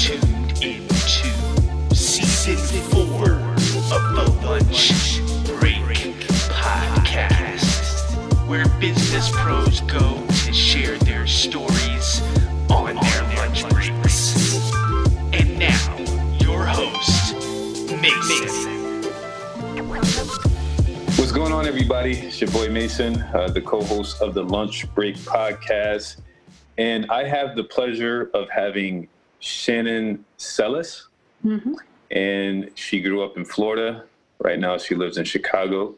tuned into season four of the Lunch Break Podcast, where business pros go to share their stories on their lunch breaks. And now, your host, Mason. What's going on, everybody? It's your boy Mason, uh, the co host of the Lunch Break Podcast. And I have the pleasure of having Shannon Sellis. And she grew up in Florida. Right now, she lives in Chicago.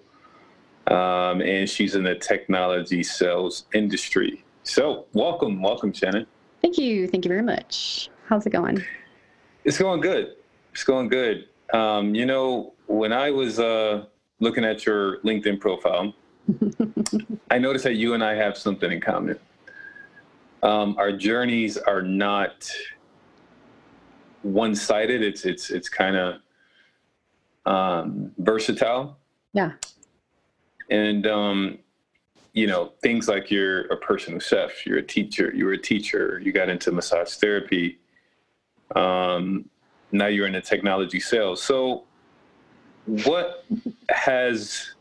Um, and she's in the technology sales industry. So, welcome, welcome, Shannon. Thank you. Thank you very much. How's it going? It's going good. It's going good. Um, you know, when I was uh, looking at your LinkedIn profile, I noticed that you and I have something in common. Um, our journeys are not one-sided. It's it's it's kind of um, versatile, Yeah. and um, you know things like you're a personal chef, you're a teacher, you were a teacher, you got into massage therapy. Um, now you're in the technology sales. So, what has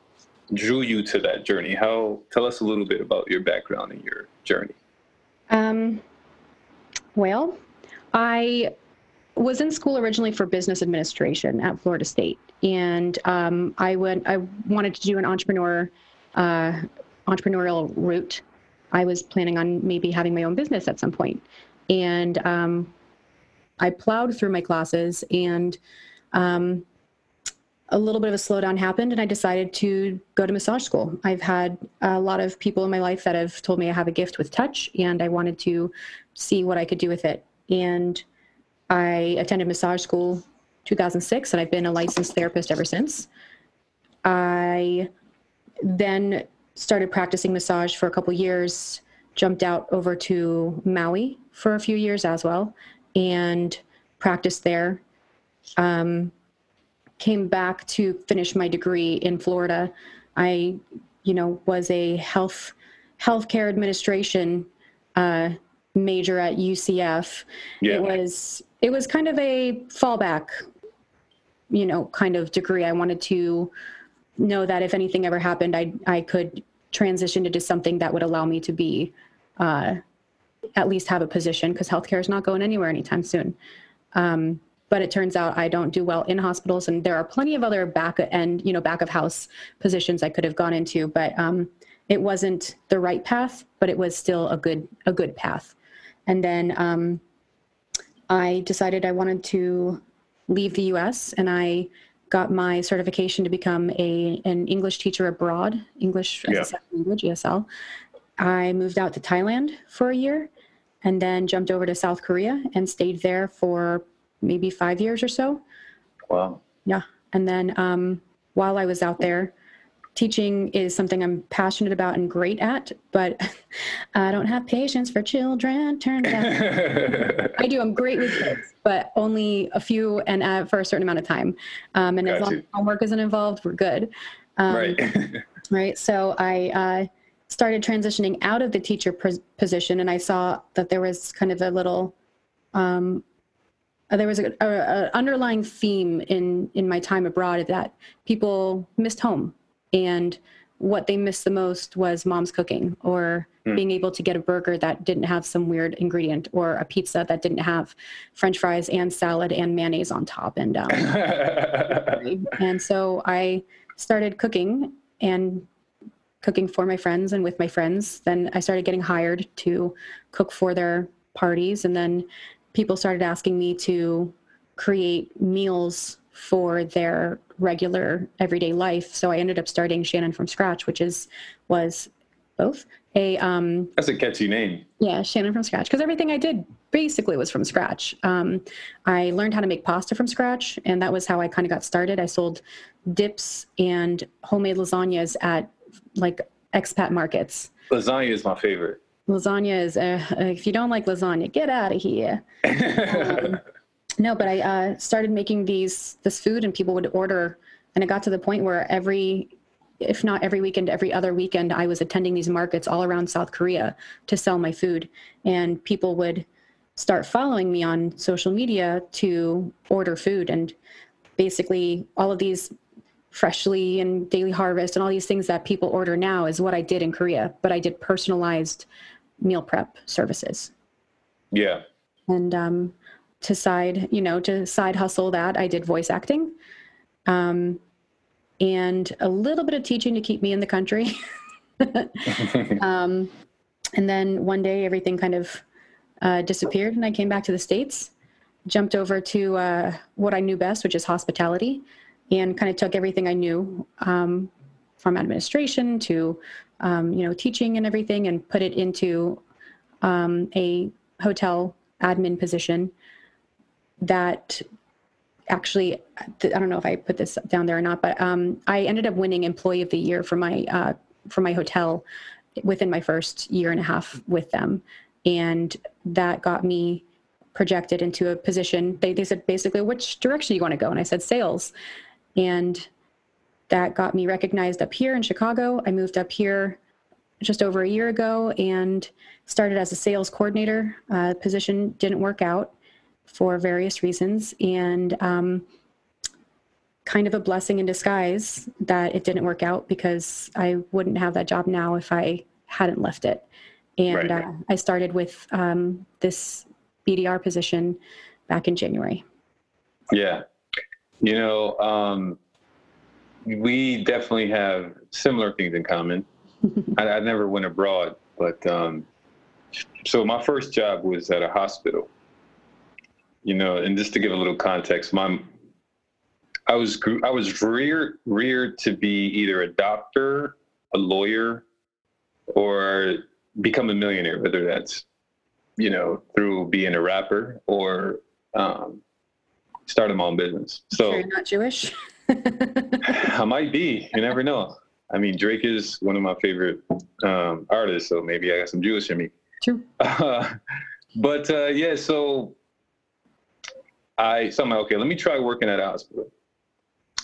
drew you to that journey? How tell us a little bit about your background and your journey. Um, well, I was in school originally for business administration at Florida State, and um, I went. I wanted to do an entrepreneur, uh, entrepreneurial route. I was planning on maybe having my own business at some point, and um, I plowed through my classes, and um, a little bit of a slowdown happened, and I decided to go to massage school. I've had a lot of people in my life that have told me I have a gift with touch, and I wanted to see what I could do with it. And I attended massage school 2006, and I've been a licensed therapist ever since. I then started practicing massage for a couple years, jumped out over to Maui for a few years as well, and practiced there. Um, came back to finish my degree in Florida. I, you know, was a health healthcare administration uh, major at UCF. Yeah. It was it was kind of a fallback, you know, kind of degree. I wanted to know that if anything ever happened, I I could transition into something that would allow me to be uh, at least have a position because healthcare is not going anywhere anytime soon. Um, but it turns out I don't do well in hospitals, and there are plenty of other back end, you know, back of house positions I could have gone into, but um, it wasn't the right path, but it was still a good a good path. And then um, I decided I wanted to leave the U.S. and I got my certification to become a an English teacher abroad, English as a second language (ESL). I moved out to Thailand for a year, and then jumped over to South Korea and stayed there for maybe five years or so. Wow. Yeah. And then um, while I was out there, teaching is something I'm passionate about and great at, but I don't have patience for children. Turn down. I do. I'm great with kids, but only a few and uh, for a certain amount of time. Um, and as long you. as homework isn't involved, we're good. Um, right. right? So I uh, started transitioning out of the teacher pos- position, and I saw that there was kind of a little, um, uh, there was a, a, a underlying theme in in my time abroad that people missed home, and what they missed the most was mom's cooking or being able to get a burger that didn't have some weird ingredient or a pizza that didn't have french fries and salad and mayonnaise on top and um, and so I started cooking and cooking for my friends and with my friends. Then I started getting hired to cook for their parties. And then people started asking me to create meals for their regular everyday life. So I ended up starting Shannon from scratch, which is was both a um, That's a catchy name. yeah, Shannon from scratch. Because everything I did basically was from scratch. Um, I learned how to make pasta from scratch, and that was how I kind of got started. I sold dips and homemade lasagnas at like expat markets. Lasagna is my favorite. Lasagna is, uh, if you don't like lasagna, get out of here. Um, no, but I uh, started making these this food, and people would order, and it got to the point where every, if not every weekend, every other weekend, I was attending these markets all around South Korea to sell my food, and people would start following me on social media to order food and basically all of these freshly and daily harvest and all these things that people order now is what I did in Korea, but I did personalized meal prep services. Yeah. And um, to side, you know, to side hustle that, I did voice acting um, and a little bit of teaching to keep me in the country. um, and then one day everything kind of uh, disappeared and I came back to the States, jumped over to uh, what I knew best, which is hospitality, and kind of took everything I knew um, from administration to, um, you know, teaching and everything and put it into um, a hotel admin position that actually i don't know if i put this down there or not but um, i ended up winning employee of the year for my uh, for my hotel within my first year and a half with them. And that got me projected into a position. They, they said basically which direction you want to go? And i said sales. And that got me recognized up here in chicago. I moved up here just over a year ago and started as a sales coordinator. Uh, position didn't work out for various reasons and um, kind of a blessing in disguise that it didn't work out because i wouldn't have that job now if i hadn't left it. And right. uh, i started with um, this bdr position back in january. Yeah. You know um, we definitely have similar things in common. I, I, never went abroad but um, so my first job was at a hospital you know, and just to give a little context, my I was I was reared reared to be either a doctor, a lawyer, or become a millionaire. Whether that's you know through being a rapper or um, start my own business. So you're not Jewish. I might be. You never know. I mean, Drake is one of my favorite um, artists, so maybe I got some Jewish in me. True. Uh, but uh, yeah, so I so okay, let me try working at a hospital.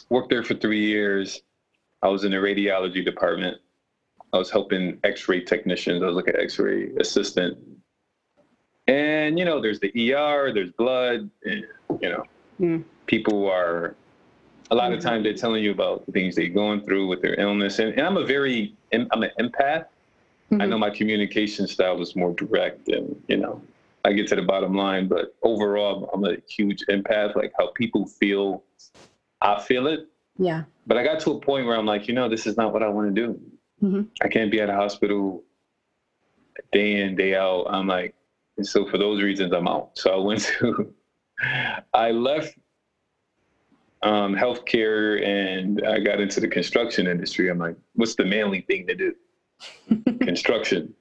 Worked there for three years. I was in the radiology department. I was helping X-ray technicians. I was like an X-ray assistant. And you know, there's the ER, there's blood, and, you know, mm. people are. A lot mm-hmm. of times they're telling you about the things they're going through with their illness, and, and I'm a very, I'm an empath. Mm-hmm. I know my communication style was more direct, and you know, I get to the bottom line. But overall, I'm a huge empath. Like how people feel, I feel it. Yeah. But I got to a point where I'm like, you know, this is not what I want to do. Mm-hmm. I can't be at a hospital day in day out. I'm like, and so for those reasons, I'm out. So I went to, I left um, healthcare and I got into the construction industry. I'm like, what's the manly thing to do? construction.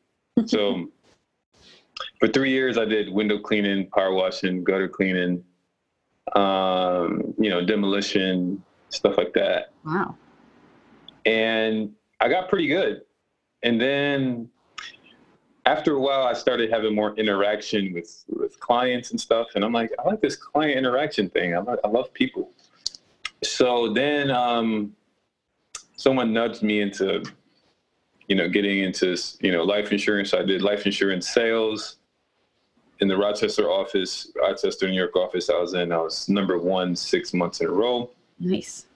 So for three years, I did window cleaning, power washing, gutter cleaning, um, you know, demolition, stuff like that. Wow. And I got pretty good. And then after a while, I started having more interaction with, with clients and stuff. And I'm like, I like this client interaction thing. I, I love people. So then um, someone nudged me into, you know, getting into, you know, life insurance. I did life insurance sales in the Rochester office, Rochester, New York office I was in, I was number one six months in a row. Nice.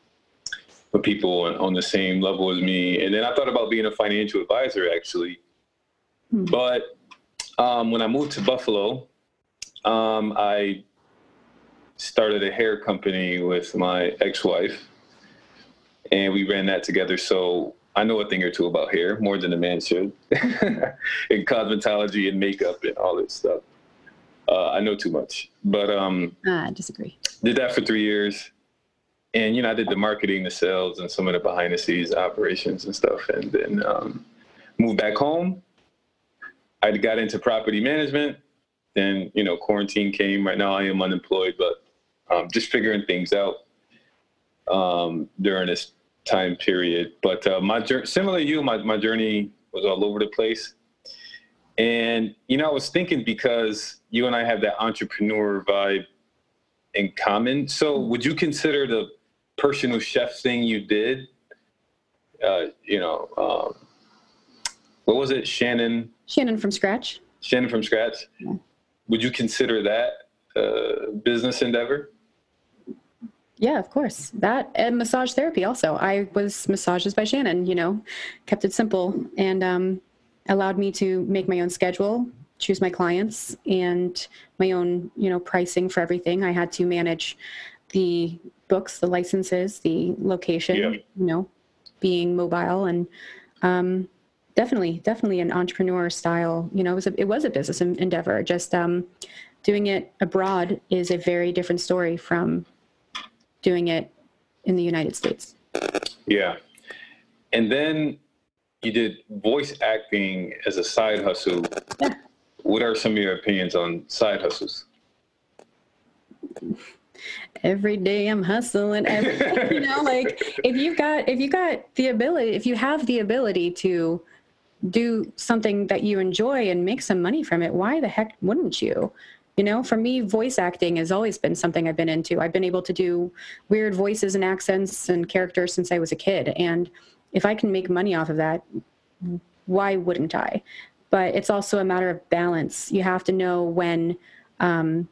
But people on, on the same level as me. And then I thought about being a financial advisor actually. Hmm. But um, when I moved to Buffalo, um, I started a hair company with my ex wife and we ran that together. So I know a thing or two about hair, more than a man should, and cosmetology and makeup and all this stuff. Uh, I know too much, but um, I disagree. Did that for three years, and you know I did the marketing, the sales, and some of the behind the scenes operations and stuff, and then um, moved back home. I got into property management. Then you know quarantine came. Right now I am unemployed, but um, just figuring things out um, during this time period. But uh, my journey, similar to you, my my journey was all over the place. And you know, I was thinking because you and I have that entrepreneur vibe in common. So, would you consider the personal chef thing you did? Uh, you know, um, what was it, Shannon? Shannon from scratch. Shannon from scratch. Yeah. would you consider that a business endeavor? Yeah, of course. That and massage therapy also. I was massages by Shannon, you know, kept it simple and um, allowed me to make my own schedule, choose my clients and my own, you know, pricing for everything. I had to manage the books, the licenses, the location, Yeah. you know, being mobile and um, definitely, definitely an entrepreneur style. You know, it was a, it was a business endeavor. Just um, doing it abroad is a very different story from doing it in the United States. Yeah. And then you did voice acting as a side hustle. What are some of your opinions on side hustles? Every day I'm hustling. Every, you know, like if you've got if you got the ability, if you have the ability to do something that you enjoy and make some money from it, why the heck wouldn't you? You know, for me, voice acting has always been something I've been into. I've been able to do weird voices and accents and characters since I was a kid. And if I can make money off of that, why wouldn't I? But it's also a matter of balance. You have to know when um,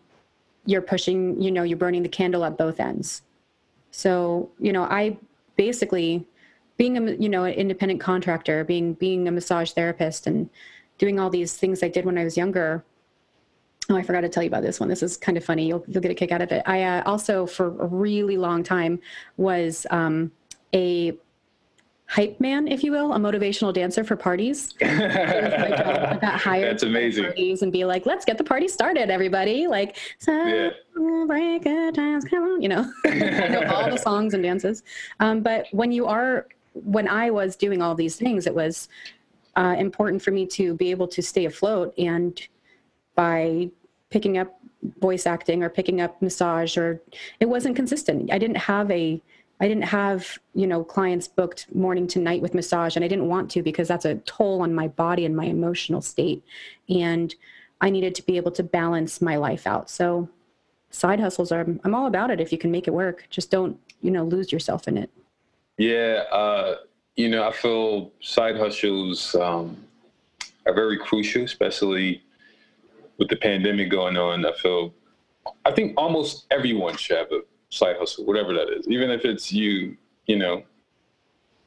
you're pushing, you know, you're burning the candle at both ends. So, you know, I basically being a you know an independent contractor, being being a massage therapist, and doing all these things I did when I was younger. Oh, I forgot to tell you about this one. This is kind of funny. You'll you'll get a kick out of it. I uh, also for a really long time was um, a hype man, if you will, a motivational dancer for parties. my. I got hired That's to go to amazing. parties and be like, let's get the party started, everybody. Like, Yeah. break good times, come on, you know, I know all the songs and dances. Um, but when you are, when I was doing all these things, it was uh, important for me to be able to stay afloat. And by picking up voice acting or picking up massage, or it wasn't consistent. I didn't have a I didn't have, you know, clients booked morning to night with massage and I didn't want to because that's a toll on my body and my emotional state. And I needed to be able to balance my life out. So side hustles are I'm all about it if you can make it work. Just don't, you know, lose yourself in it. Yeah, uh, you know, I feel side hustles um, are very crucial, especially with the pandemic going on. I feel, I think almost everyone should have a side hustle, whatever that is, even if it's you, you know,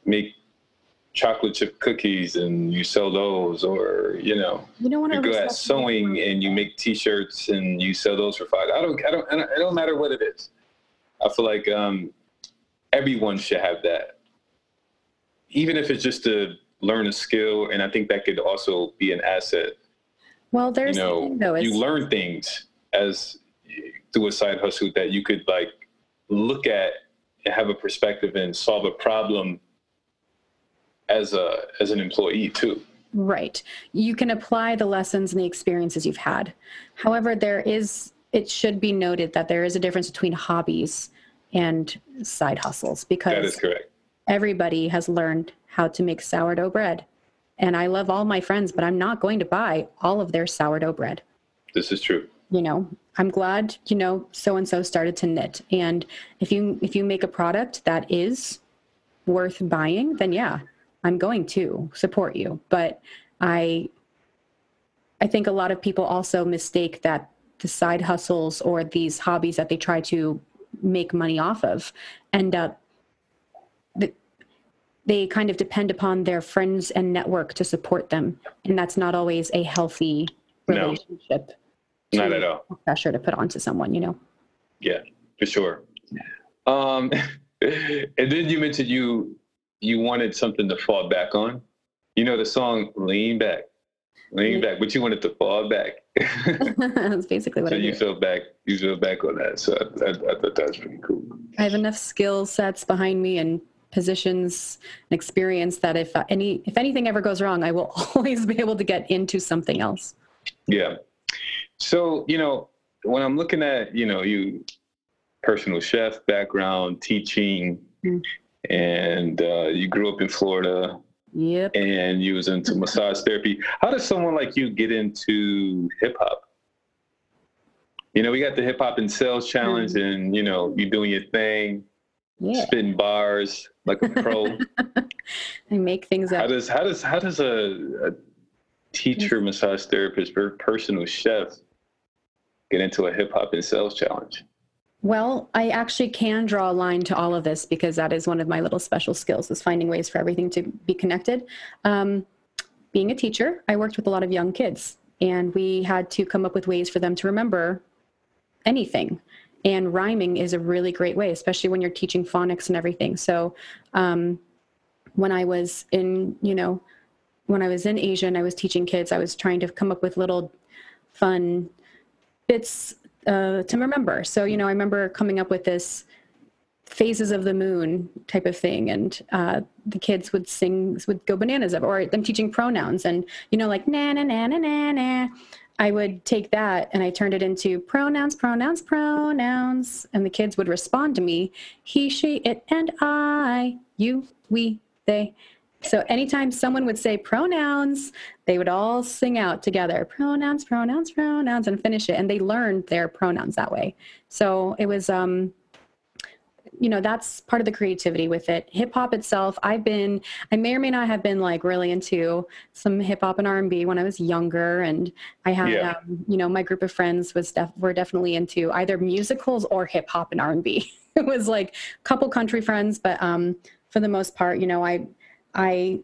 make chocolate chip cookies and you sell those, or you know, You don't you go at sewing and you make T-shirts and you sell those for five. I don't, I don't, I don't- it don't matter what it is. I feel like um, everyone should have that, even if it's just to learn a skill. And I think that could also be an asset. Well, there's the know, thing, though, you learn things as through a side hustle that you could like look at and have a perspective and solve a problem as a as an employee too. Right. You can apply the lessons and the experiences you've had. However, there is, it should be noted that there is a difference between hobbies and side hustles because That is correct. everybody has learned how to make sourdough bread. And I love all my friends, but I'm not going to buy all of their sourdough bread. This is true. You know, I'm glad, you know, so and so started to knit. And if you if you make a product that is worth buying, then yeah, I'm going to support you. But I I think a lot of people also mistake that the side hustles or these hobbies that they try to make money off of end up they kind of depend upon their friends and network to support them and that's not always a healthy No. Not at all. pressure to put onto someone you know Yeah, for sure. Um, and then you mentioned you you wanted something to fall back on. You know the song "Lean Back," lean Yeah. back, but you wanted to fall back. that's basically what so i you do feel back, you feel back on that. So I, I, I thought that was pretty cool. i have enough skill sets behind me and positions and experience that if any if anything ever goes wrong i will always be able to get into something else Yeah. So you know when I'm looking at you know you personal chef background, teaching, Mm. and uh, you grew up in Florida. yep and you was into massage therapy. How does someone like you get into hip hop? You know, we got the hip hop and sales challenge, and you know, you doing your thing, yeah spitting bars like a pro. i make things up. how does how does how does a, a teacher, massage therapist, per- personal chef get into a hip hop and sales challenge? Well, I actually can draw a line to all of this because that is one of my little special skills is finding ways for everything to be connected. Um, being a teacher, I worked with a lot of young kids and we had to come up with ways for them to remember anything. And rhyming is a really great way, especially when you're teaching phonics and everything. So um, when I was in, you know, when I was in Asia and I was teaching kids, I was trying to come up with little fun bits uh, to remember. So, you know, I remember coming up with this phases of the moon type of thing and uh, the kids would sing would go bananas of or them teaching pronouns and you know like na na na na na na i would take that and i turned it into pronouns pronouns pronouns and the kids would respond to me he she it and i you we they so anytime someone would say pronouns, they would all sing out together pronouns, pronouns, pronouns, and finish it. And they learned their pronouns that way. So it was, um, you know, that's part of the creativity with it. Hip hop itself, I've been, I may or may not have been like really into some hip hop and R and B when I was younger, and I had, yeah. um, you know, my group of friends was def- were definitely into either musicals or hip hop and R and B. it was like a couple country friends, but um, for the most part, you know, I I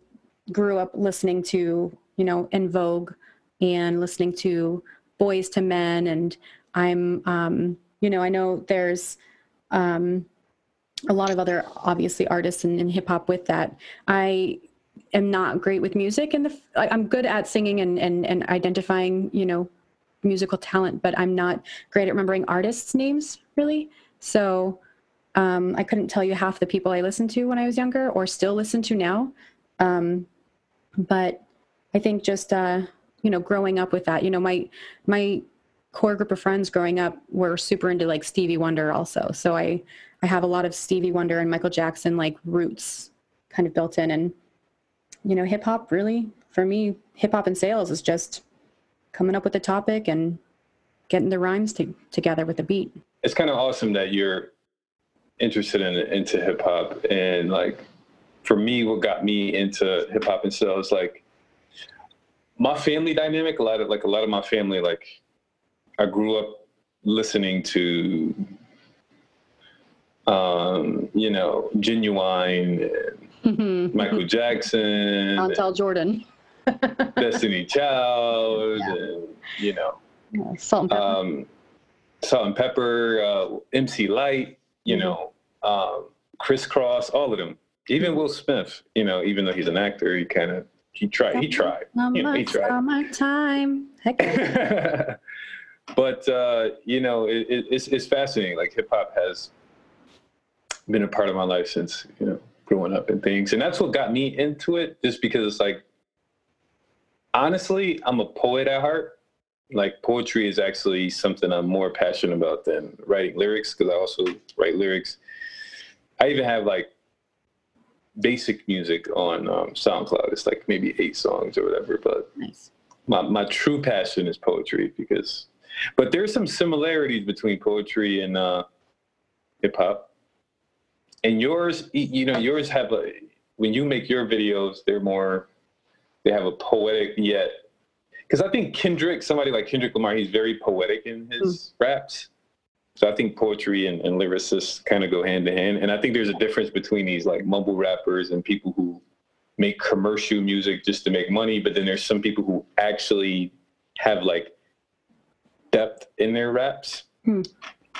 grew up listening to, you know, En Vogue and listening to Boyz II Men. And I'm, um, you know, I know there's um, a lot of other, obviously, artists in, in hip hop with that. I am not great with music and the, I'm good at singing and, and, and identifying, you know, musical talent, but I'm not great at remembering artists' names really. So um, I couldn't tell you half the people I listened to when I was younger or still listen to now. Um, but I think just, uh, you know, growing up with that, you know, my, my core group of friends growing up were super into like Stevie Wonder also. So I, I have a lot of Stevie Wonder and Michael Jackson like roots kind of built in. And, you know, hip hop really, for me, hip hop and sales is just coming up with a topic and getting the rhymes to, together with the beat. It's kind of awesome that you're interested in into hip hop and like for me what got me into hip hop and sales like my family dynamic a lot of like a lot of my family like I grew up listening to um, you know, Ginuwine and mm-hmm. Michael Jackson, Montel Jordan, Destiny Child, yeah. and you know, yeah, Salt-N-Pepa, um, Salt-N-Pepa, uh, MC Lyte, you mm-hmm. know, um, Kris Kross, all of them. Even Will Smith, you know, even though he's an actor, he kind of he tried. He tried. You know, he tried. My time. but uh, you know, it, it, it's it's fascinating. Like hip hop has been a part of my life since you know growing up and things, and that's what got me into it. Just because it's like, honestly, I'm a poet at heart like poetry is actually something I'm more passionate about than writing lyrics because I also write lyrics. I even have like basic music on um, SoundCloud. It's like maybe eight songs or whatever. But nice. my my true passion is poetry because, but there's some similarities between poetry and uh, hip hop. And yours, you know, yours have a when you make your videos, they're more they have a poetic yet because I think Kendrick, somebody like Kendrick Lamar, he's very poetic in his mm. raps. So I think poetry and, and lyricists kind of go hand in hand. And I think there's a difference between these like mumble rappers and people who make commercial music just to make money. But then there's some people who actually have like depth in their raps. Mm.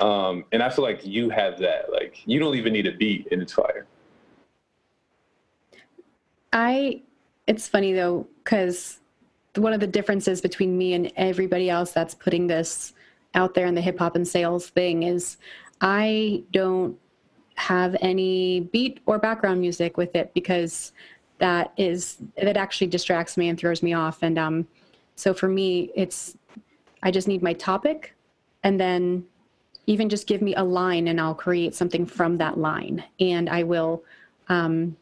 Um, and I feel like you have that. Like you don't even need a beat and it's fire. I, it's funny though, because one of the differences between me and everybody else that's putting this out there in the hip hop and sales thing is I don't have any beat or background music with it because that is that actually distracts me and throws me off. And um so for me it's I just need my topic and then even just give me a line and I'll create something from that line. And I will um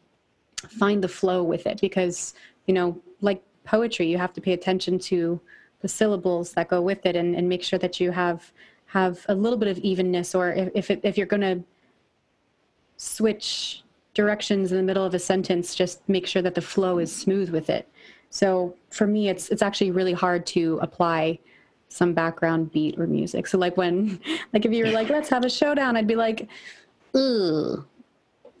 find the flow with it because you know like poetry you have to pay attention to the syllables that go with it and, and make sure that you have have a little bit of evenness or if if, it, if you're going to switch directions in the middle of a sentence just make sure that the flow is smooth with it so for me it's it's actually really hard to apply some background beat or music. So like when like if you were like, let's have a showdown, I'd be like, ooh,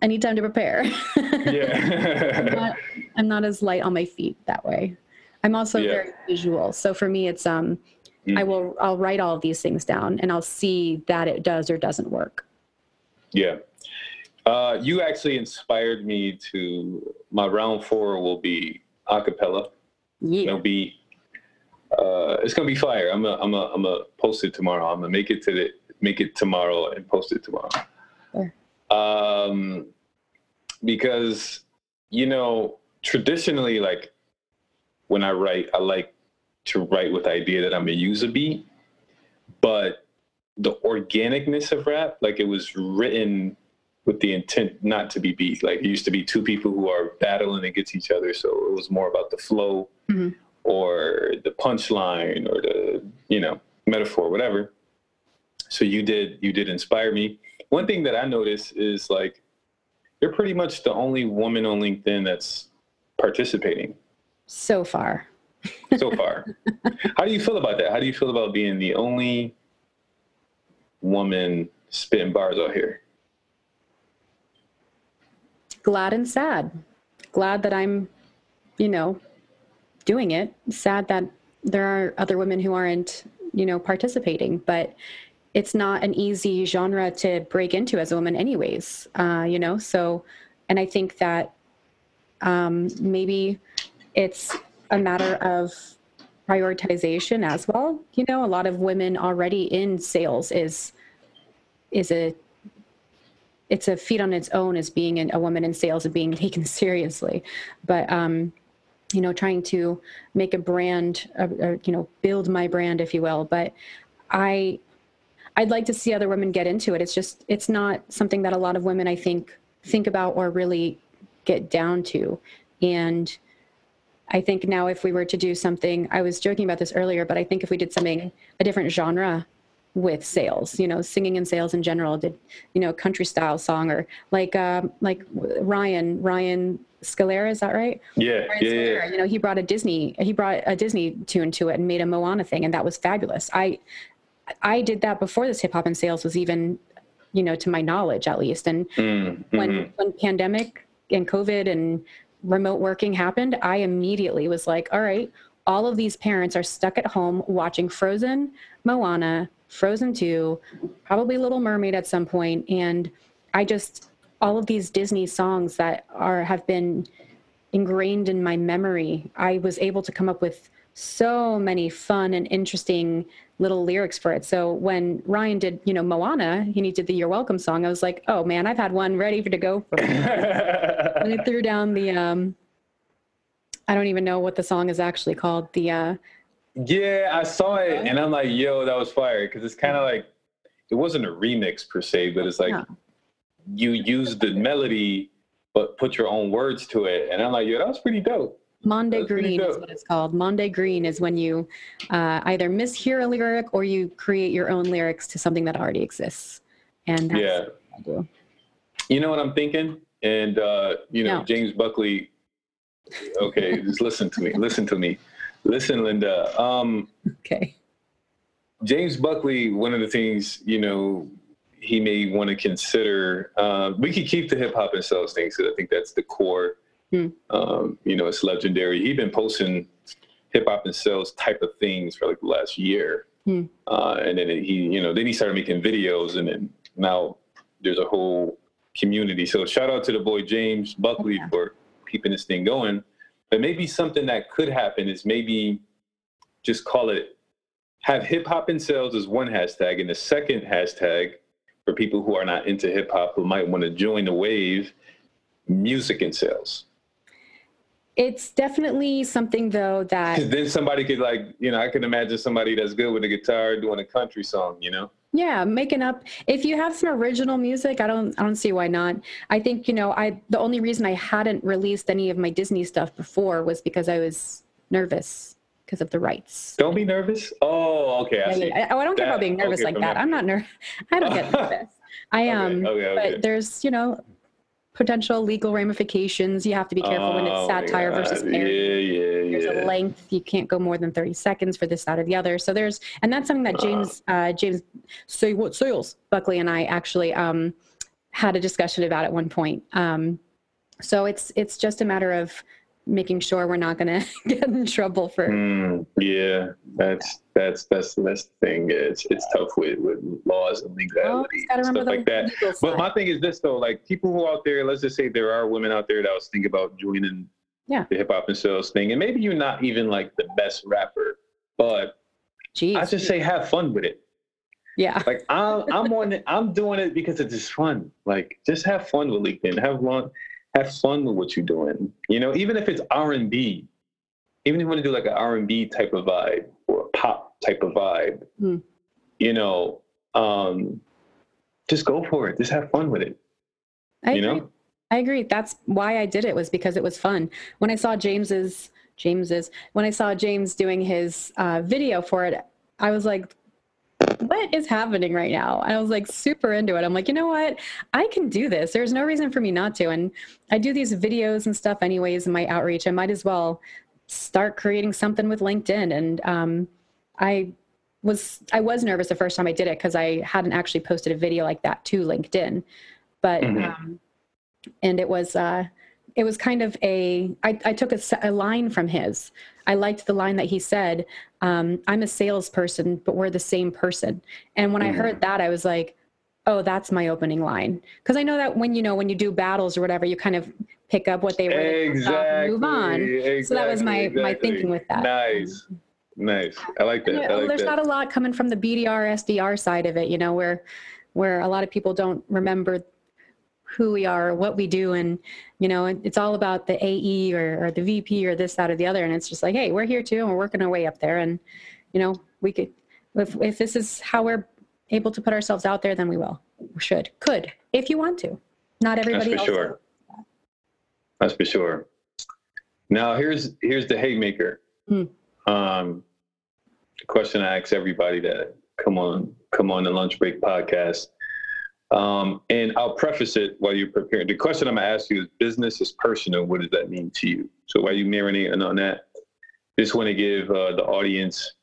I need time to prepare. Yeah. I'm, not, I'm not as light on my feet that way. I'm also Yeah. very visual. So for me it's um I Mm. will I'll write all of these things down and I'll see that it does or doesn't work. Yeah. Uh, you actually inspired me to my round four will be a cappella. Yeah. It'll be uh, it's gonna be fire. I'm a, I'm a, I'm a post it tomorrow. I'm gonna make it to the make it tomorrow and post it tomorrow. Sure. Um, because you know traditionally, like when I write, I like to write with the idea that I'm gonna use a beat, but the organicness of rap, like it was written with the intent not to be beat. Like it used to be two people who are battling against each other, so it was more about the flow Mhm. or the punchline or the you know metaphor, whatever. So you did you did inspire me. One thing that I notice is like you're pretty much the only woman on LinkedIn that's participating So far. so far. How do you feel about that? How do you feel about being the only woman spitting bars out here? glad and sad. Glad that I'm, you know, doing it. Sad that there are other women who aren't, you know, participating. But it's not an easy genre to break into as a woman, anyways. Uh, you know, so, and I think that um, maybe it's a matter of prioritization as well. You know, a lot of women already in sales is is a it's a feat on its own as being a woman in sales and being taken seriously but um you know trying to make a brand uh, uh, you know build my brand if you will but i i'd like to see other women get into it. It's just it's not something that a lot of women i think think about or really get down to. And i think now if we were to do something i was joking about this earlier but i think if we did something a different genre with sales you know singing and sales in general did you know country style song or like um like ryan ryan scalera is that right? Yeah, Ryan yeah, Scalera, yeah. you know he brought a disney he brought a disney tune to it and made a moana thing and that was fabulous. I i did that before this hip hop and sales was even you know to my knowledge at least and Mm, when mhm. when pandemic and covid and remote working happened i immediately was like all right all of these parents are stuck at home watching frozen moana frozen 2 probably little mermaid at some point and i just all of these disney songs that are have been ingrained in my memory i was able to come up with so many fun and interesting little lyrics for it so when ryan did you know moana and he did the you're welcome song i was like oh man i've had one ready for to go for and I threw down the um I don't even know what the song is actually called. The uh yeah, I saw it and I'm like, yo, that was fire. Cause it's kind of like, it wasn't a remix per se, but it's like Yeah. you used the melody, but put your own words to it. And I'm like, yo, that was pretty dope. Monde That's Green is what it's called. Mondegreen is when you uh, either mishear a lyric or you create your own lyrics to something that already exists. And that's Yeah. what I do. You know what I'm thinking? And, uh, you know, No. James Buckley, okay, just listen to me. Listen to me. Listen, Linda. Um, Okay. James Buckley, one of the things, you know, he may want to consider, uh, we could keep the hip hop and sales things because I think that's the core. Hmm. Um, you know, it's legendary. He's been posting hip hop and sales type of things for like the last year. Hmm. Uh, and then he, you know, then he started making videos and then now there's a whole community. So shout out to the boy James Buckley Yeah. for keeping this thing going. But maybe something that could happen is maybe just call it have hip hop and sales as one hashtag, and the second hashtag for people who are not into hip hop who might want to join the wave, music and sales. It's definitely something though that then somebody could like, you know, I can imagine somebody that's good with a guitar doing a country song, you know. yeah making up if you have some original music i don't i don't see why not i think you know i the only reason i hadn't released any of my disney stuff before was because i was nervous because of the rights Don't be nervous. Oh, okay. I Yeah, yeah. I, I don't care about being nervous okay, like that that i'm not nervous i don't get nervous i am um, okay, okay. but there's you know potential legal ramifications. You have to be careful when Oh it's my satire versus parody. Yeah, yeah, there's yeah. a length. You can't go more than 30 seconds for this that or the other. So there's and that's something that james uh, james say what sales buckley and i actually um, had a discussion about at one point. Um, so it's it's just a matter of making sure we're not going to get in trouble for Mm, yeah, that's that's that's that's the thing. It's it's tough with with laws and Oh, legality gotta and stuff like that. But side. my thing is this though, like people who out there, let's just say there are women out there that was thinking about joining Yeah. the hip hop and sales thing, and maybe you're not even like the best rapper, but Jeez. I just say have fun with it. yeah Like I'm I'm on it, I'm doing it because it's just fun. Like just have fun with LinkedIn. Have fun have fun with what you're doing. You know, even if it's R and B, even if you want to do like an R and B type of vibe or a pop type of vibe, Hmm. you know, um, just go for it. Just have fun with it. I you agree. know, I agree. That's why I did it was because it was fun. When I saw James's James's when I saw James doing his uh, video for it, I was like, "What is happening right now?" And I was like super into it. I'm like, you know what? I can do this. There's no reason for me not to. And I do these videos and stuff anyways in my outreach. I might as well start creating something with LinkedIn. And um, I was I was nervous the first time I did it because I hadn't actually posted a video like that to LinkedIn, but. Mhm. Um, and it was uh it was kind of a I, I took a line from his i liked the line that he said um, i'm a salesperson but we're the same person and when i Mhm. heard that i was like oh that's my opening line because i know that when you know when you do battles or whatever you kind of pick up what they were and exactly. move on so that was my exactly, my thinking with that Nice, nice. I like that. you I like there's that. not a lot coming from the BDR SDR side of it, you know, where where a lot of people don't remember who we are, what we do, and you know, it's all about the AE or, or the VP or this, that, or the other, and it's just like, hey, we're here too, and we're working our way up there, and you know, we could, if if this is how we're able to put ourselves out there, then we will, we should, could, if you want to. Not everybody That's for else. sure. That's for sure. Now here's here's the haymaker. Hmm. Um, the question I ask everybody that come on come on the lunch break podcast. Um, and I'll preface it while you're preparing. The question I'm gonna ask you is business is personal. What does that mean to you? So while you marinating on that, just want to give uh, the audience,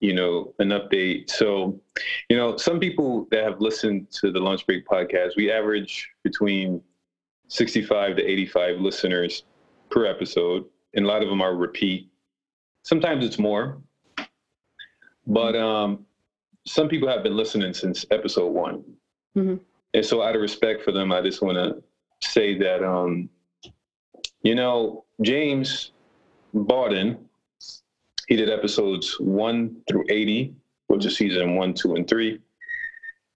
you know, an update. So, you know, some people that have listened to the lunch break podcast, we average between 65 to 85 listeners per episode, and a lot of them are repeat. Sometimes it's more, but um, some people have been listening since episode one. Mhm. And so, out of respect for them, I just want to say that, um, you know, James Barden, he did episodes one through 80, which is season one, two, and three.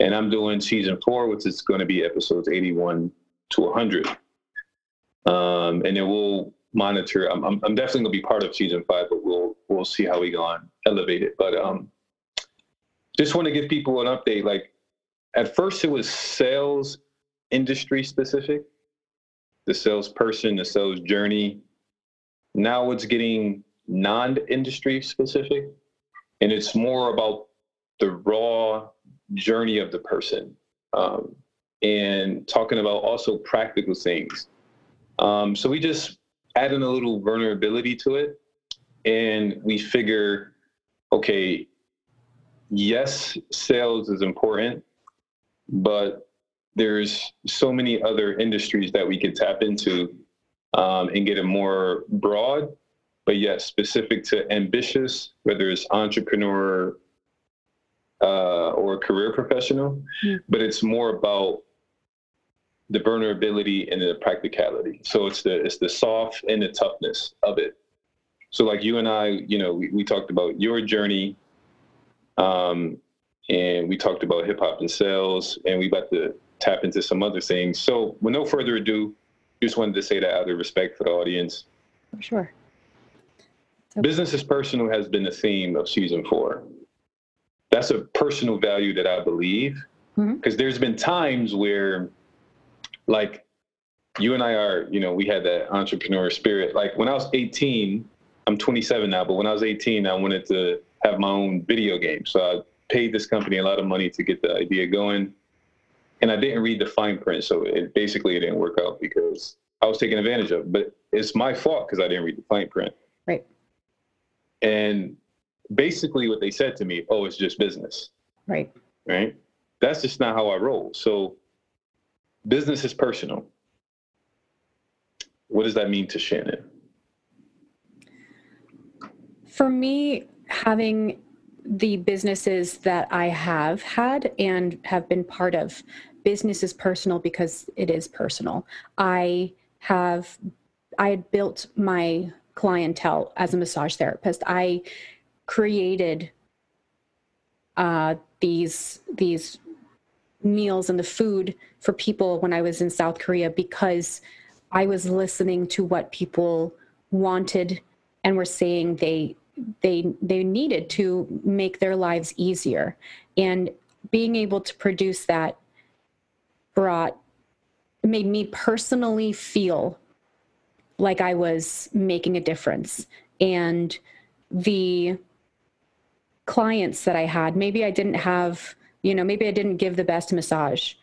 And I'm doing season four, which is going to be episodes 81 to 100. Um, and then we'll monitor. I'm, I'm, I'm definitely going to be part of season five, but we'll we'll see how we go on elevate it. But um, just want to give people an update. Like at first, it was sales industry specific, the salesperson, the sales journey. Now it's getting non-industry specific, and it's more about the raw journey of the person um, and talking about also practical things. Um, so we just adding a little vulnerability to it, and we figure, okay, yes, sales is important, but there's so many other industries that we could tap into um, and get it more broad, but yet specific to ambitious, whether it's entrepreneur uh, or career professional. Hmm. But it's more about the vulnerability and the practicality. So it's the it's the soft and the toughness of it. So like you and I, you know, we, we talked about your journey, um, and we talked about hip hop and sales, and we about to tap into some other things. So with no further ado, just wanted to say that out of respect for the audience. For sure. Business is personal has been the theme of season four. That's a personal value that I believe mm-hmm. because there's been times where, like, you and I are, you know, we had that entrepreneur spirit. Like when I was 18, I'm 27 now, but when I was 18, I wanted to have my own video game. So I paid this company a lot of money to get the idea going. And I didn't read the fine print. So it basically it didn't work out because I was taken advantage of. But it's my fault because I didn't read the fine print. Right. And basically, what they said to me, oh, it's just business. Right. Right. That's just not how I roll. So, business is personal. What does that mean to Shannon? For me, having the businesses that I have had and have been part of, business is personal because it is personal. I have, I had built my clientele as a massage therapist. I created uh, these these meals and the food for people when I was in South Korea because I was listening to what people wanted and were saying they they they needed to make their lives easier. And being able to produce that brought made me personally feel like I was making a difference. And the clients that I had maybe I didn't have you know maybe I didn't give the best massage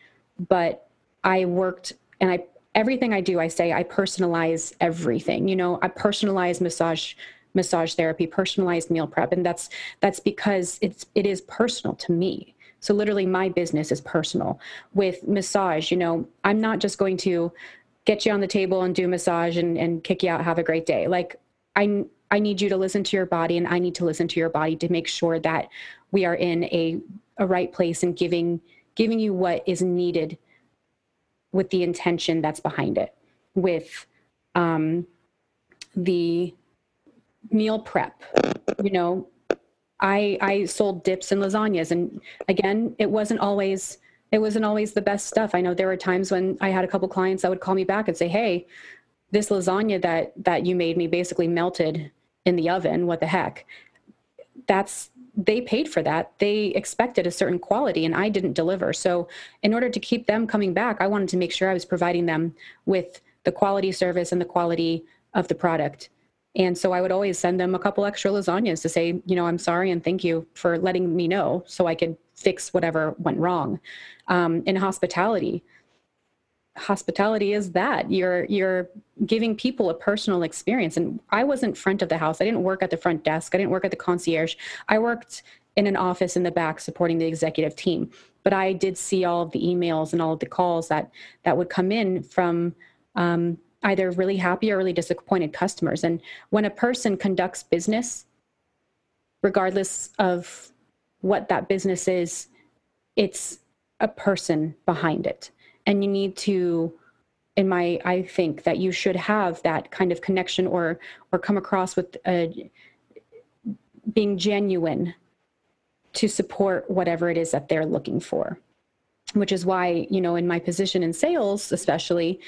but I worked and I everything I do I say I personalize everything you know I personalize massage massage therapy, personalized meal prep, and that's that's because it's it is personal to me. So literally, my business is personal. With massage, you know, I'm not just going to get you on the table and do massage and, and kick you out, have a great day. Like I I need you to listen to your body, and I need to listen to your body to make sure that we are in a a right place and giving giving you what is needed with the intention that's behind it with um, the meal prep. You know, I I sold dips and lasagnas, and again, it wasn't always it wasn't always the best stuff. I know there were times when I had a couple clients that would call me back and say, "Hey, this lasagna that that you made me basically melted in the oven. What the heck?" That's they paid for that. They expected a certain quality and I didn't deliver. So, in order to keep them coming back, I wanted to make sure I was providing them with the quality service and the quality of the product. And so I would always send them a couple extra lasagnas to say, you know, I'm sorry and thank you for letting me know so I could fix whatever went wrong. Um, in hospitality, hospitality is that you're you're giving people a personal experience. And I wasn't front of the house. I didn't work at the front desk. I didn't work at the concierge. I worked in an office in the back supporting the executive team. But I did see all of the emails and all of the calls that that would come in from um, either really happy or really disappointed customers. And when a person conducts business, regardless of what that business is, it's a person behind it. And you need to in my i think that you should have that kind of connection or or come across with a, being genuine to support whatever it is that they're looking for which is why you know in my position in sales especially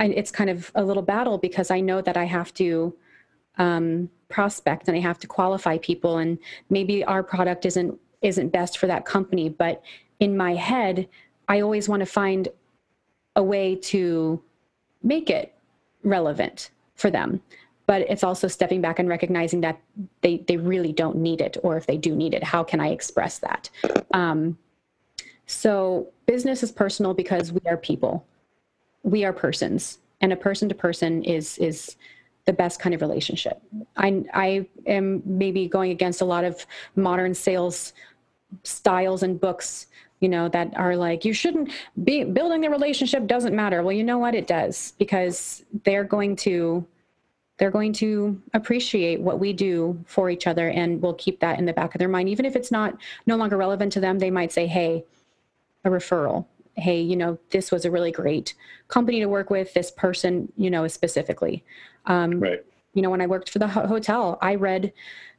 I, it's kind of a little battle because I know that I have to um, prospect and I have to qualify people, and maybe our product isn't isn't best for that company. But in my head, I always want to find a way to make it relevant for them. But it's also stepping back and recognizing that they they really don't need it, or if they do need it, how can I express that? Um, so business is personal because we are people we are persons and a person to person is is the best kind of relationship. I i am maybe going against a lot of modern sales styles and books you know that are like you shouldn't be building the relationship doesn't matter. Well you know what? It does because they're going to they're going to appreciate what we do for each other and we'll keep that in the back of their mind. Even if it's not no longer relevant to them they might say hey a referral hey, you know, this was a really great company to work with, this person, you know, specifically. Um, right. You know, when I worked for the ho- hotel, I read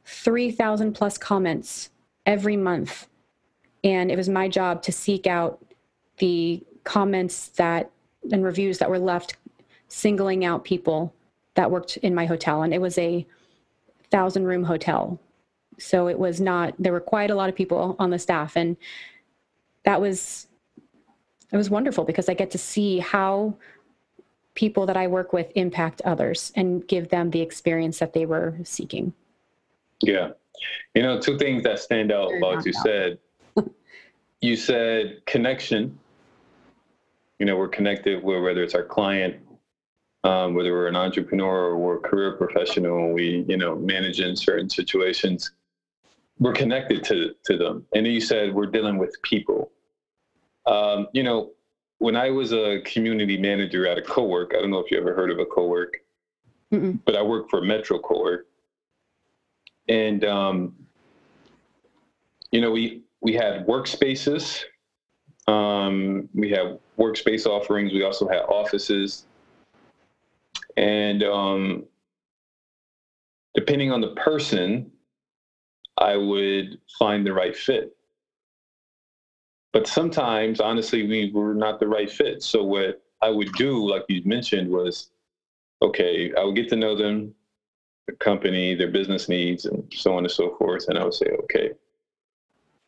3,000 plus comments every month. And it was my job to seek out the comments that and reviews that were left singling out people that worked in my hotel. And it was a thousand room hotel. So it was not, there were quite a lot of people on the staff. And that was it was wonderful because I get to see how people that I work with impact others and give them the experience that they were seeking. Yeah. You know, two things that stand out about you out. said. you said connection. You know, we're connected with whether it's our client um, whether we're an entrepreneur or we're a career professional, we you know manage in certain situations, we're connected to to them. And you said we're dealing with people. Um, you know, when I was a community manager at a co-work, I don't know if you ever heard of a co-work, Mm-mm. but I worked for Metro co-work, and um, you know we we had workspaces, um, we have workspace offerings. We also had offices, and um, depending on the person, I would find the right fit. But sometimes, honestly, we were not the right fit. So what I would do, like you mentioned, was okay, I would get to know them, the company, their business needs, and so on and so forth. And I would say, okay,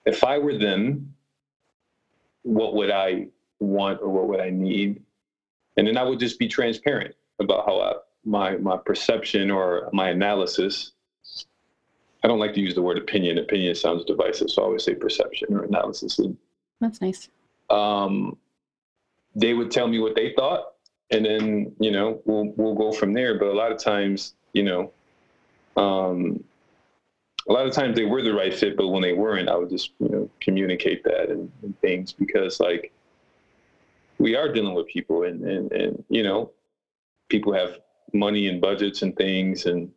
if I were them, what would I want or what would I need? And then I would just be transparent about how I, my my perception or my analysis. I don't like to use the word opinion. Opinion sounds divisive, so I always say perception or analysis. That's nice. Um, they would tell me what they thought, and then you know we'll we'll go from there. But a lot of times, you know, um, a lot of times they were the right fit, but when they weren't, I would just you know communicate that and, and things because like we are dealing with people, and and and you know people have money and budgets and things, and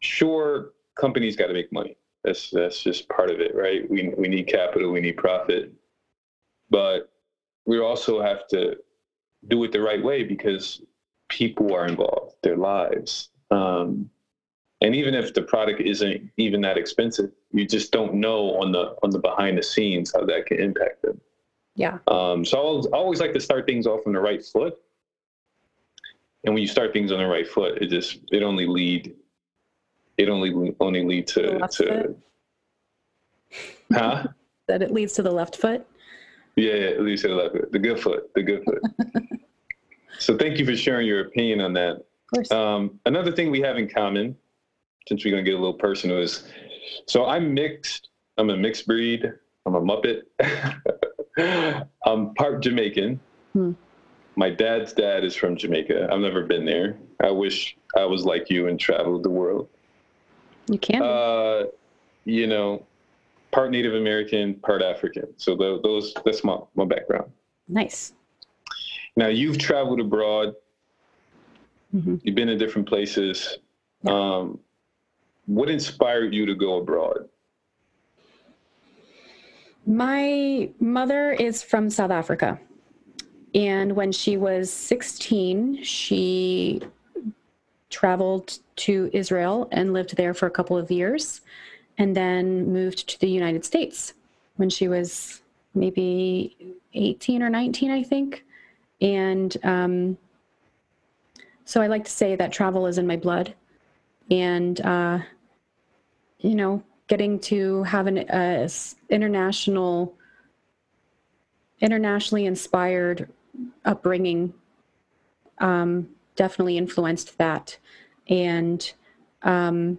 sure companies got to make money. That's that's just part of it, right? We we need capital, we need profit, but we also have to do it the right way because people are involved, their lives. Um, and even if the product isn't even that expensive, you just don't know on the on the behind the scenes how that can impact them. Yeah. Um, so I always, I always like to start things off on the right foot. And when you start things on the right foot, it just it only lead it only only lead to to huh that it leads to the left foot. Yeah, at least the left foot, the good foot, the good foot. so thank you for sharing your opinion on that. Of course. Um, another thing we have in common, since we're gonna get a little personal, is so I'm mixed. I'm a mixed breed. I'm a Muppet. I'm part Jamaican. Hmm. My dad's dad is from Jamaica. I've never been there. I wish I was like you and traveled the world. You can. Uh, you know, part Native American, part African. So the, those that's my my background. Nice. Now you've traveled abroad. Mm-hmm. You've been in different places. Yeah. Um, what inspired you to go abroad? My mother is from South Africa. And when she was 16, she traveled to Israel and lived there for a couple of years and then moved to the United States when she was maybe 18 or 19, I think. And um, so I like to say that travel is in my blood. And, uh, you know, getting to have an uh, international, internationally inspired upbringing um, definitely influenced that. And, um,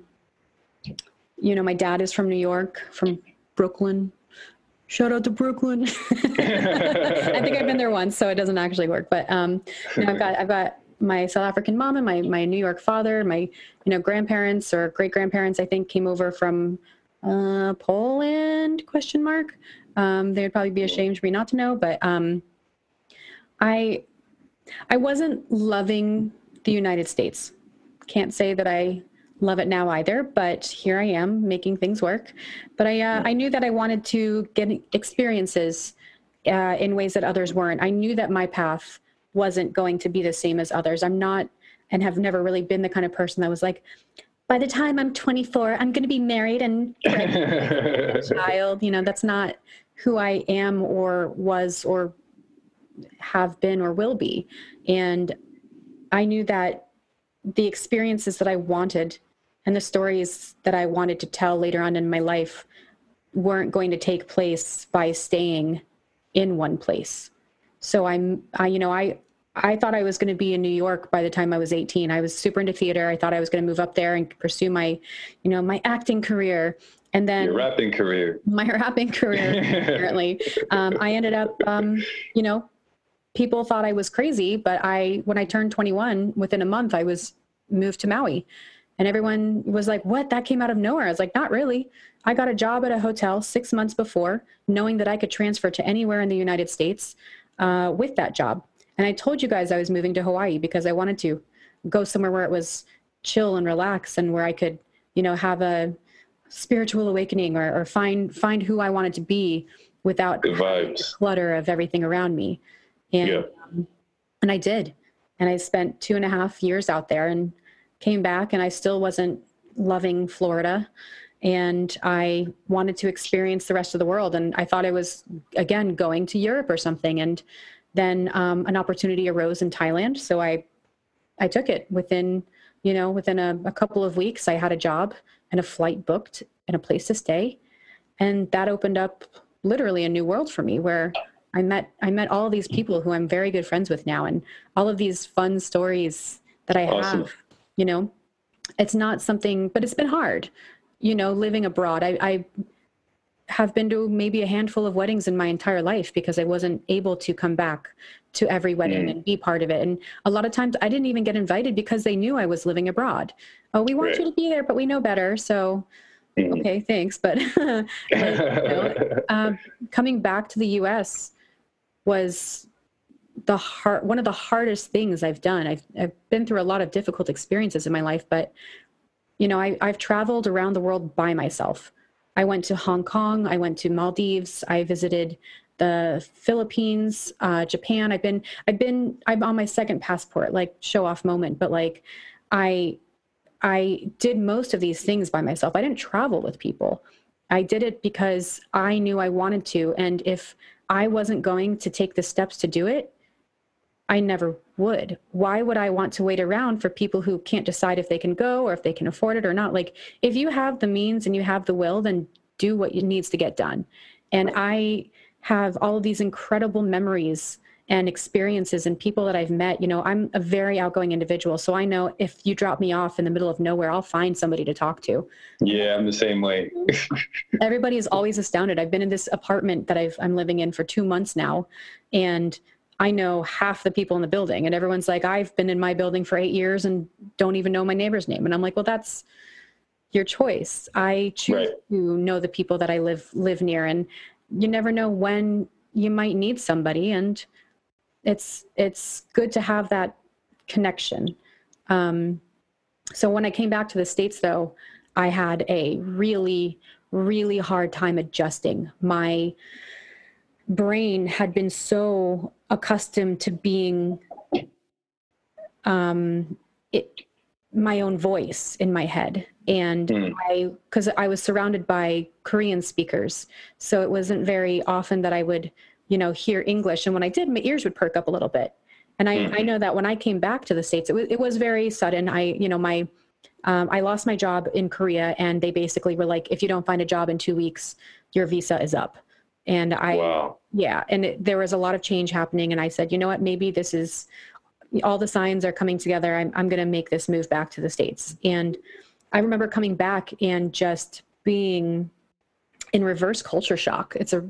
you know, my dad is from New York, from Brooklyn. Shout out to Brooklyn. I think I've been there once, so it doesn't actually work. But um, you know, I've got I've got my South African mom and my my New York father. My you know grandparents or great grandparents, I think, came over from uh, Poland? Question mark. Um, they would probably be ashamed for me not to know, but um, I I wasn't loving the United States. Can't say that I love it now either, but here I am making things work. But I uh, I knew that I wanted to get experiences uh, in ways that others weren't. I knew that my path wasn't going to be the same as others. I'm not and have never really been the kind of person that was like, by the time I'm 24, I'm going to be married and child. You know, that's not who I am or was or have been or will be. And I knew that the experiences that I wanted and the stories that I wanted to tell later on in my life weren't going to take place by staying in one place. So I'm, I, you know, I, I thought I was going to be in New York by the time I was 18. I was super into theater. I thought I was going to move up there and pursue my, you know, my acting career. And then your rapping career. My rapping career, apparently. um, I ended up, um, you know, people thought I was crazy, but I when I turned 21, within a month I was moved to Maui. And everyone was like, "What? That came out of nowhere." I was like, "Not really. I got a job at a hotel 6 months before, knowing that I could transfer to anywhere in the United States uh, with that job. And I told you guys I was moving to Hawaii because I wanted to go somewhere where it was chill and relax and where I could, you know, have a spiritual awakening or, or find find who I wanted to be without the clutter of everything around me. And yeah. um, and I did. And I spent two and a half years out there and came back and I still wasn't loving Florida. And I wanted to experience the rest of the world. And I thought I was again going to Europe or something. And then um, an opportunity arose in Thailand. So I I took it within, you know, within a, a couple of weeks, I had a job and a flight booked and a place to stay. And that opened up literally a new world for me where I met I met all these people who I'm very good friends with now and all of these fun stories that I awesome. have, you know. It's not something but it's been hard, you know, living abroad. I, I have been to maybe a handful of weddings in my entire life because I wasn't able to come back to every wedding mm. and be part of it. And a lot of times I didn't even get invited because they knew I was living abroad. Oh, we want right. you to be there, but we know better. So, mm. okay, thanks. But, you know, uh, coming back to the US was the hard, one of the hardest things I've done. I've, I've been through a lot of difficult experiences in my life, but you know, I, I've traveled around the world by myself. I went to Hong Kong. I went to Maldives. I visited the Philippines, uh, Japan. I've been, I've been, I'm on my second passport, like show off moment, but like I, I did most of these things by myself. I didn't travel with people. I did it because I knew I wanted to. And if I wasn't going to take the steps to do it, I never would. Why would I want to wait around for people who can't decide if they can go or if they can afford it or not? Like, if you have the means and you have the will, then do what needs to get done. And I have all of these incredible memories and experiences and people that I've met. You know, I'm a very outgoing individual, so I know if you drop me off in the middle of nowhere, I'll find somebody to talk to. Yeah, I'm the same way. Everybody is always astounded. I've been in this apartment that I've, I'm living in for two months now, and I know half the people in the building, and everyone's like, I've been in my building for eight years and don't even know my neighbor's name. And I'm like, well, that's your choice. I choose right. to know the people that I live live near, and you never know when you might need somebody, and it's it's good to have that connection. Um, so when I came back to the states, though, I had a really really hard time adjusting my brain had been so accustomed to being um, it, my own voice in my head. And mm. i because i was surrounded by korean speakers so it wasn't very often that i would you know hear english. And when i did my ears would perk up a little bit. And i mm. i know that when i came back to the states it was, it was very sudden. I you know my um, i lost my job in korea and they basically were like if you don't find a job in two weeks your visa is up and I, wow. yeah, and it, there was a lot of change happening. And I said, you know what, maybe this is all the signs are coming together. I'm, I'm going to make this move back to the States. And I remember coming back and just being in reverse culture shock. It's a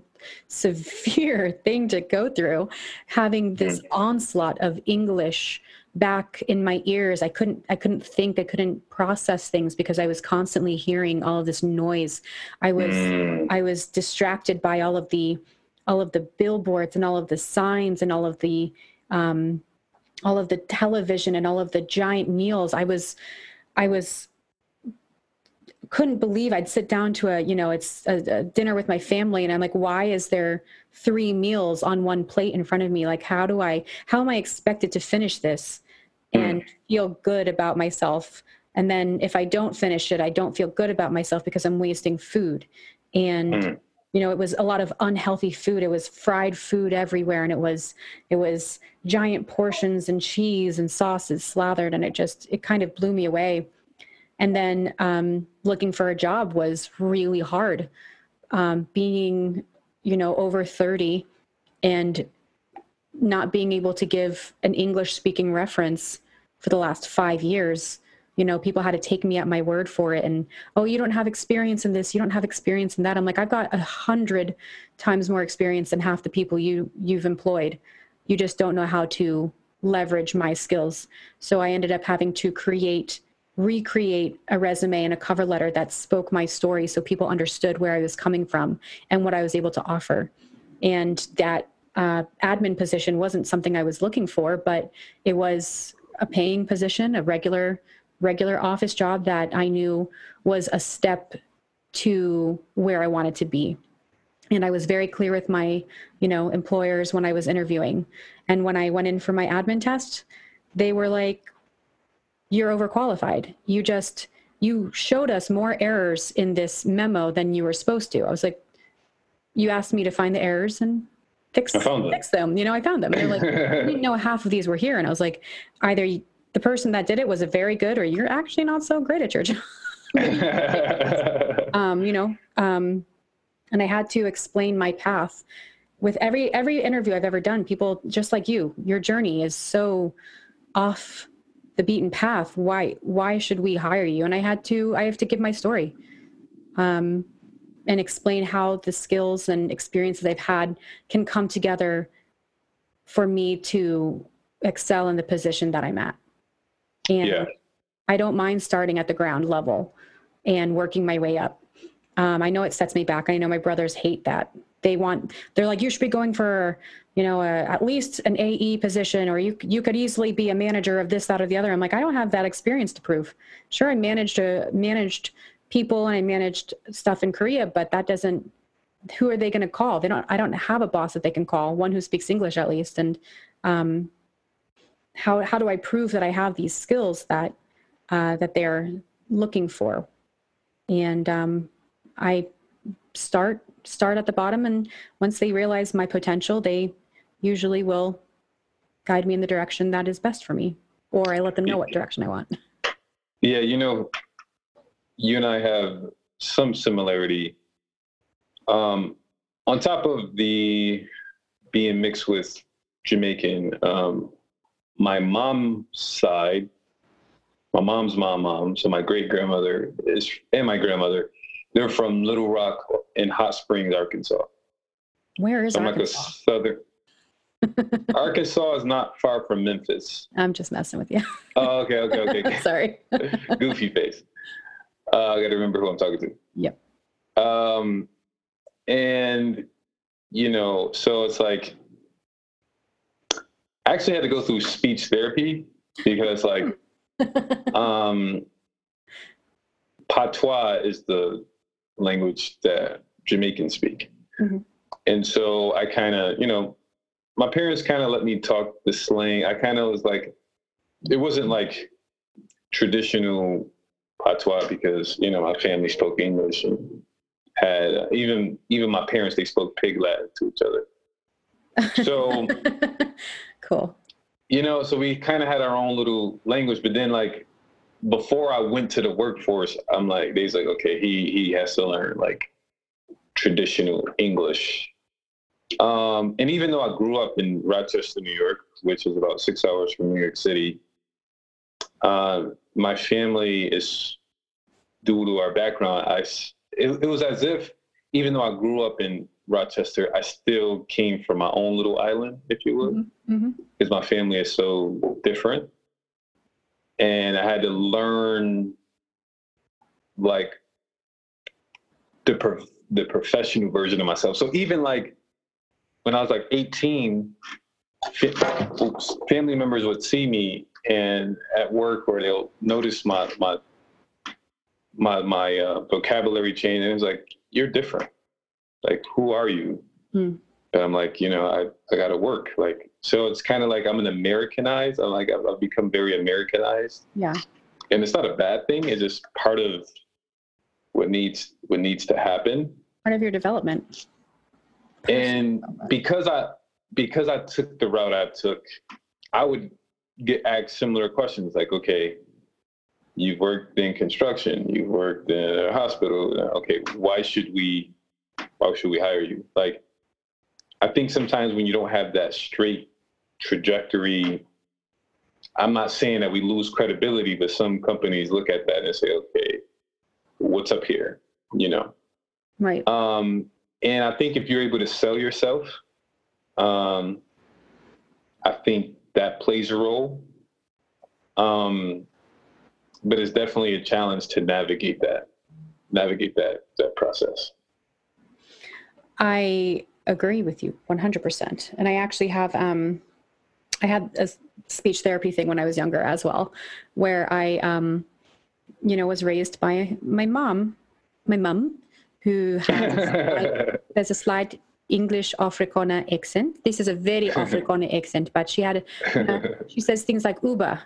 severe thing to go through, having this mm-hmm. onslaught of English back in my ears i couldn't i couldn't think i couldn't process things because i was constantly hearing all of this noise i was mm. i was distracted by all of the all of the billboards and all of the signs and all of the um all of the television and all of the giant meals i was i was couldn't believe I'd sit down to a, you know, it's a, a, dinner with my family and I'm like, why is there three meals on one plate in front of me? Like, how do I, how am I expected to finish this and feel good about myself? And then if I don't finish it, I don't feel good about myself because I'm wasting food. And, mm. you know, it was a lot of unhealthy food. It was fried food everywhere. And it was, it was giant portions and cheese and sauces slathered. And it just, it kind of blew me away and then um, looking for a job was really hard um, being you know over 30 and not being able to give an english speaking reference for the last five years you know people had to take me at my word for it and oh you don't have experience in this you don't have experience in that i'm like i've got a hundred times more experience than half the people you you've employed You just don't know how to leverage my skills. So I ended up having to create, recreate a resume and a cover letter that spoke my story so people understood where I was coming from and what I was able to offer. And that uh, admin position wasn't something I was looking for, but it was a paying position, a regular regular office job that I knew was a step to where I wanted to be. And I was very clear with my, you know, employers when I was interviewing. And when I went in for my admin test, they were like, you're overqualified. You just, you showed us more errors in this memo than you were supposed to. I was like, you asked me to find the errors and fix, fix them. You know, I found them. And they're like, I didn't know half of these were here. And I was like, either the person that did it was a very good or you're actually not so great at your job. um, you know, um, and I had to explain my path with every every interview I've ever done. People just like you, your journey is so off the beaten path. Why why should we hire you? And I had to I have to give my story. Um, and explain how the skills and experiences I've had can come together for me to excel in the position that I'm at. And yeah. I don't mind starting at the ground level and working my way up. Um, I know it sets me back. I know my brothers hate that. They want, they're like, you should be going for, you know, a, at least an AE position, or you you could easily be a manager of this, that, or the other. I'm like, I don't have that experience to prove. Sure, I managed a managed people and I managed stuff in Korea, but that doesn't who are they going to call? They don't I don't have a boss that they can call, one who speaks English at least. And um, how how do I prove that I have these skills that uh, that they're looking for? And um, I start start at the bottom, and once they realize my potential, they usually will guide me in the direction that is best for me, or I let them know what direction I want. Yeah, you know, you and I have some similarity. Um, on top of the being mixed with Jamaican, um, my mom's side, my mom's mom, mom, so my great grandmother is, and my grandmother, they're from Little Rock in Hot Springs, Arkansas. Where is so Arkansas? like southern. Arkansas is not far from Memphis. I'm just messing with you. oh, okay, okay, okay. Sorry. Goofy face. Uh, I got to remember who I'm talking to. Yeah. Um, and you know, so it's like I actually had to go through speech therapy because like um patois is the language that Jamaicans speak. Mm-hmm. And so I kind of, you know, my parents kind of let me talk the slang. I kind of was like, it wasn't like traditional patois because you know my family spoke English and had uh, even even my parents they spoke pig Latin to each other. So cool. You know, so we kind of had our own little language, but then like before I went to the workforce, I'm like, they's like, okay, he he has to learn like traditional English. Um, and even though I grew up in Rochester, New York, which is about six hours from New York City, uh, my family is due to our background. I it, it was as if even though I grew up in Rochester, I still came from my own little island, if you will, mm-hmm. mm-hmm. because my family is so different, and I had to learn like the pro- the professional version of myself. So even like when I was like 18, family members would see me and at work where they'll notice my my my my uh, vocabulary change and it's like you're different. Like who are you? Hmm. and i'm like you know i i gotta work. Like so it's kind of like i'm an americanized. I'm like I've, I've, become very americanized. Yeah. And it's not a bad thing. It's just part of what needs what needs to happen. Part of your development. And because i because i took the route i took i would get asked similar questions like, okay, you've worked in construction, you've worked in a hospital. Okay, why should we, why should we hire you? Like, I think sometimes when you don't have that straight trajectory, I'm not saying that we lose credibility, but some companies look at that and say, okay, what's up here? You know? Right. Um, and I think if you're able to sell yourself, um, I think that plays a role. Um, but it's definitely a challenge to navigate that, navigate that that process. I agree with you 100%. And I actually have, um, I had a speech therapy thing when I was younger as well, where I, um, you know, was raised by my mom, my mom, who has like, there's a slight English Afrikaner accent. This is a very Afrikaner accent, but she had, uh, she says things like Uber.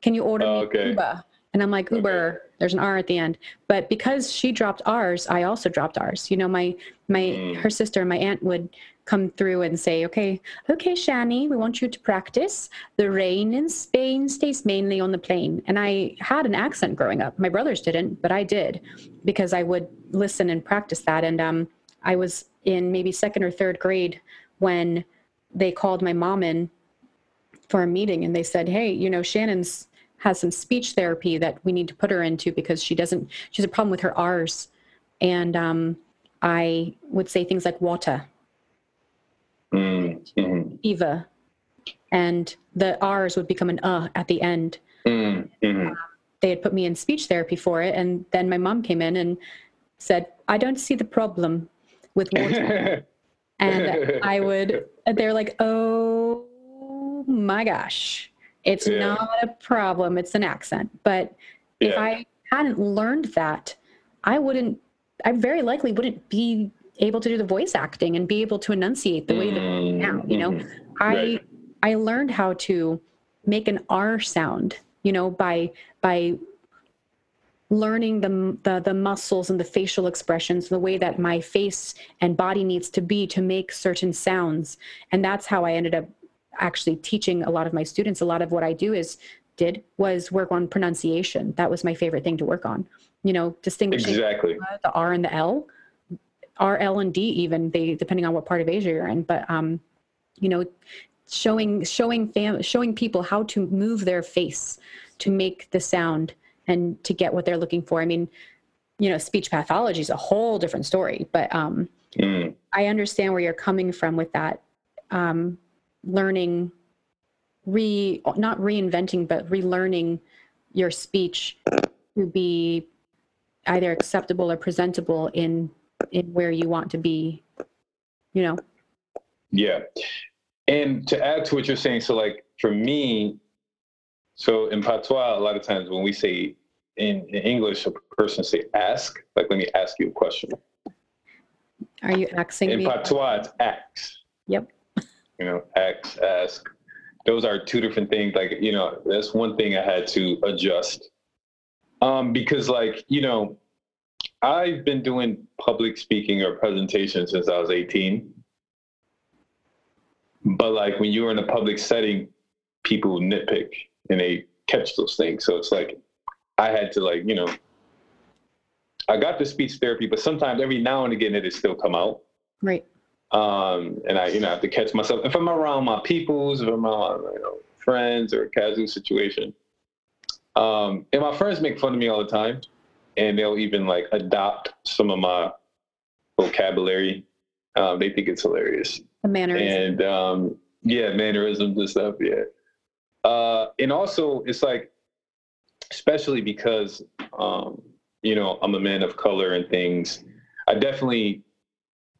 Can you order Oh, okay. Uber? And I'm like, Uber, there's an R at the end. But because she dropped R's, I also dropped R's. You know, my, my, Mm. her sister and my aunt would come through and say, okay, okay, Shani, we want you to practice. The rain in Spain stays mainly on the plain. And I had an accent growing up. My brothers didn't, but I did because I would listen and practice that. And um, I was in maybe second or third grade when they called my mom in for a meeting and they said, hey, you know, Shannon's has some speech therapy that we need to put her into because she doesn't, she has a problem with her R's. And um, I would say things like water, Mm, mhm, Eva, and the R's would become an uh at the end. mm, mhm. They had put me in speech therapy for it. And then my mom came in and said, I don't see the problem with water. and I would, they're like, oh my gosh, it's Yeah. not a problem, it's an accent. But if I hadn't learned that, I wouldn't, I very likely wouldn't be able to do the voice acting and be able to enunciate the way that I now, you know? Mhm. I Right. I learned how to make an R sound, you know, by by learning the, the the muscles and the facial expressions, the way that my face and body needs to be to make certain sounds, and that's how I ended up actually teaching a lot of my students. A lot of what I do is did was work on pronunciation. That was my favorite thing to work on. You know, distinguishing Exactly. the R and the L, R, L, and D even they depending on what part of Asia you're in. But um, you know, showing showing fam- showing people how to move their face to make the sound and to get what they're looking for. I mean, you know, speech pathology is a whole different story, but um, Mm, I understand where you're coming from with that. Um, learning, re not reinventing, but relearning your speech to be either acceptable or presentable in in where you want to be. You know. yeah. And to add to what you're saying, so like for me, so in patois, a lot of times when we say in, in English, a person say ask, like let me ask you a question. Are you axing In me? patois, it's ask. Yep. You know, ask, ask. Those are two different things. Like, you know, that's one thing I had to adjust. Um, because like, you know, I've been doing public speaking or presentations since I was 18. But like when you're in a public setting, people nitpick and they catch those things. So it's like I had to like, you know, I got the speech therapy, but sometimes every now and again it'll still come out Right. um, and I, you know, have to catch myself. If I'm around my peoples, if I'm around, you know, friends or a casual situation, um, and my friends make fun of me all the time, and they'll even like adopt some of my vocabulary. Um, they think it's hilarious, The mannerism. and um, yeah, mannerisms and stuff. Yeah, uh, and also it's like, especially because um, you know I'm a man of color and things. I definitely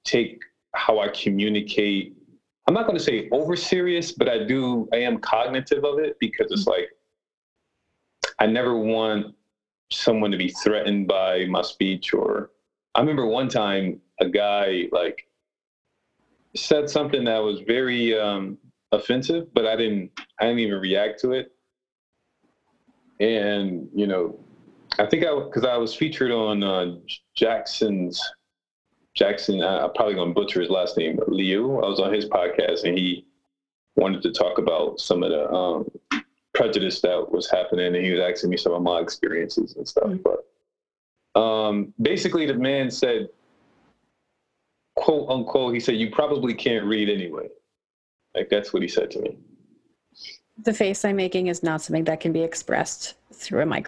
take how I communicate. I'm not going to say over serious, but I do. I am cognitive of it because it's like I never want someone to be threatened by my speech. Or I remember one time a guy like said something that was very um, offensive, but I didn't. I didn't even react to it. And you know, I think I because I was featured on uh, Jackson's Jackson, I- I'm probably to butcher his last name, Liu. I was on his podcast and he wanted to talk about some of the um, prejudice that was happening. And he was asking me some of my experiences and stuff. Mhm. But um, basically, the man said, quote unquote, he said, You probably can't read anyway. Like, that's what he said to me. the face I'm making is not something that can be expressed through a microphone.